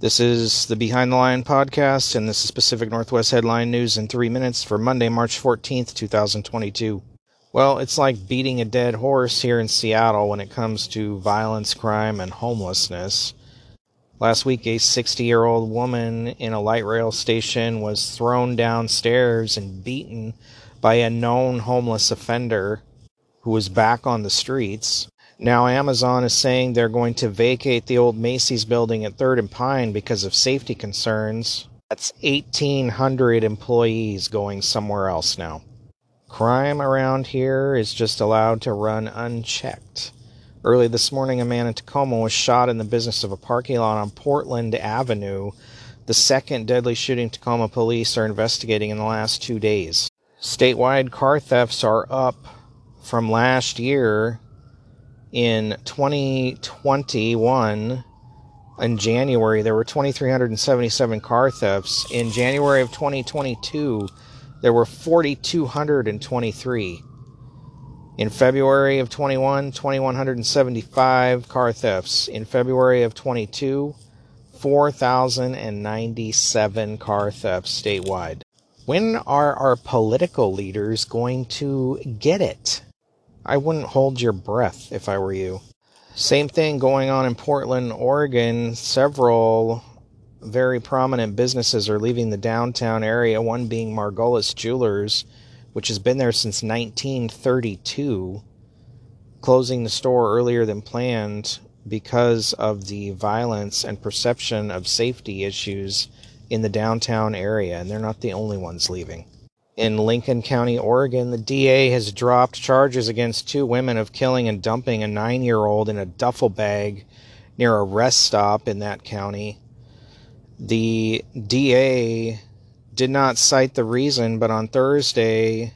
This is the Behind the Line podcast, and this is Pacific Northwest headline news in three minutes for Monday, March 14th, 2022. Well, it's like beating a dead horse here in Seattle when it comes to violence, crime, and homelessness. Last week, a 60 year old woman in a light rail station was thrown downstairs and beaten by a known homeless offender who was back on the streets. Now, Amazon is saying they're going to vacate the old Macy's building at 3rd and Pine because of safety concerns. That's 1,800 employees going somewhere else now. Crime around here is just allowed to run unchecked. Early this morning, a man in Tacoma was shot in the business of a parking lot on Portland Avenue. The second deadly shooting Tacoma police are investigating in the last two days. Statewide car thefts are up from last year in 2021 in January there were 2377 car thefts. In January of 2022 there were 4223 in February of 21 2175 car thefts. In February of 22 4097 car thefts statewide. When are our political leaders going to get it I wouldn't hold your breath if I were you. Same thing going on in Portland, Oregon. Several very prominent businesses are leaving the downtown area, one being Margulis Jewelers, which has been there since 1932, closing the store earlier than planned because of the violence and perception of safety issues in the downtown area, and they're not the only ones leaving. In Lincoln County, Oregon, the DA has dropped charges against two women of killing and dumping a nine year old in a duffel bag near a rest stop in that county. The DA did not cite the reason, but on Thursday,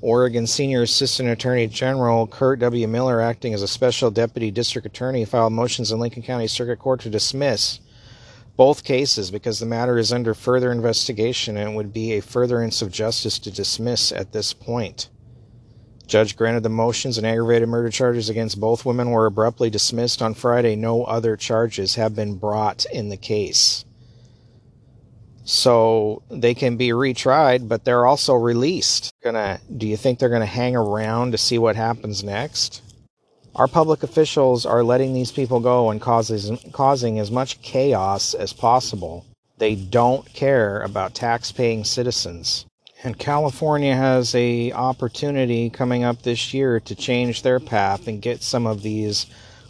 Oregon Senior Assistant Attorney General Kurt W. Miller, acting as a special deputy district attorney, filed motions in Lincoln County Circuit Court to dismiss both cases because the matter is under further investigation and it would be a furtherance of justice to dismiss at this point. Judge granted the motions and aggravated murder charges against both women were abruptly dismissed on Friday. No other charges have been brought in the case. So they can be retried, but they're also released. Gonna do you think they're gonna hang around to see what happens next? Our public officials are letting these people go and causes, causing as much chaos as possible. They don't care about tax-paying citizens. And California has a opportunity coming up this year to change their path and get some of these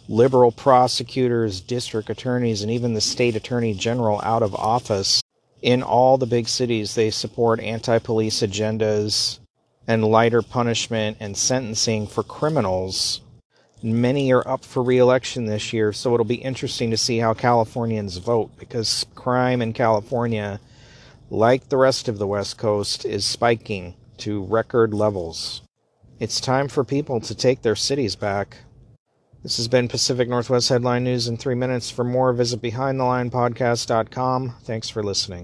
liberal prosecutors, district attorneys, and even the state attorney general out of office. In all the big cities, they support anti police agendas and lighter punishment and sentencing for criminals Many are up for re-election this year, so it'll be interesting to see how Californians vote because crime in California, like the rest of the West Coast, is spiking to record levels. It's time for people to take their cities back. This has been Pacific Northwest Headline News in three minutes. For more, visit BehindTheLinePodcast.com. Thanks for listening.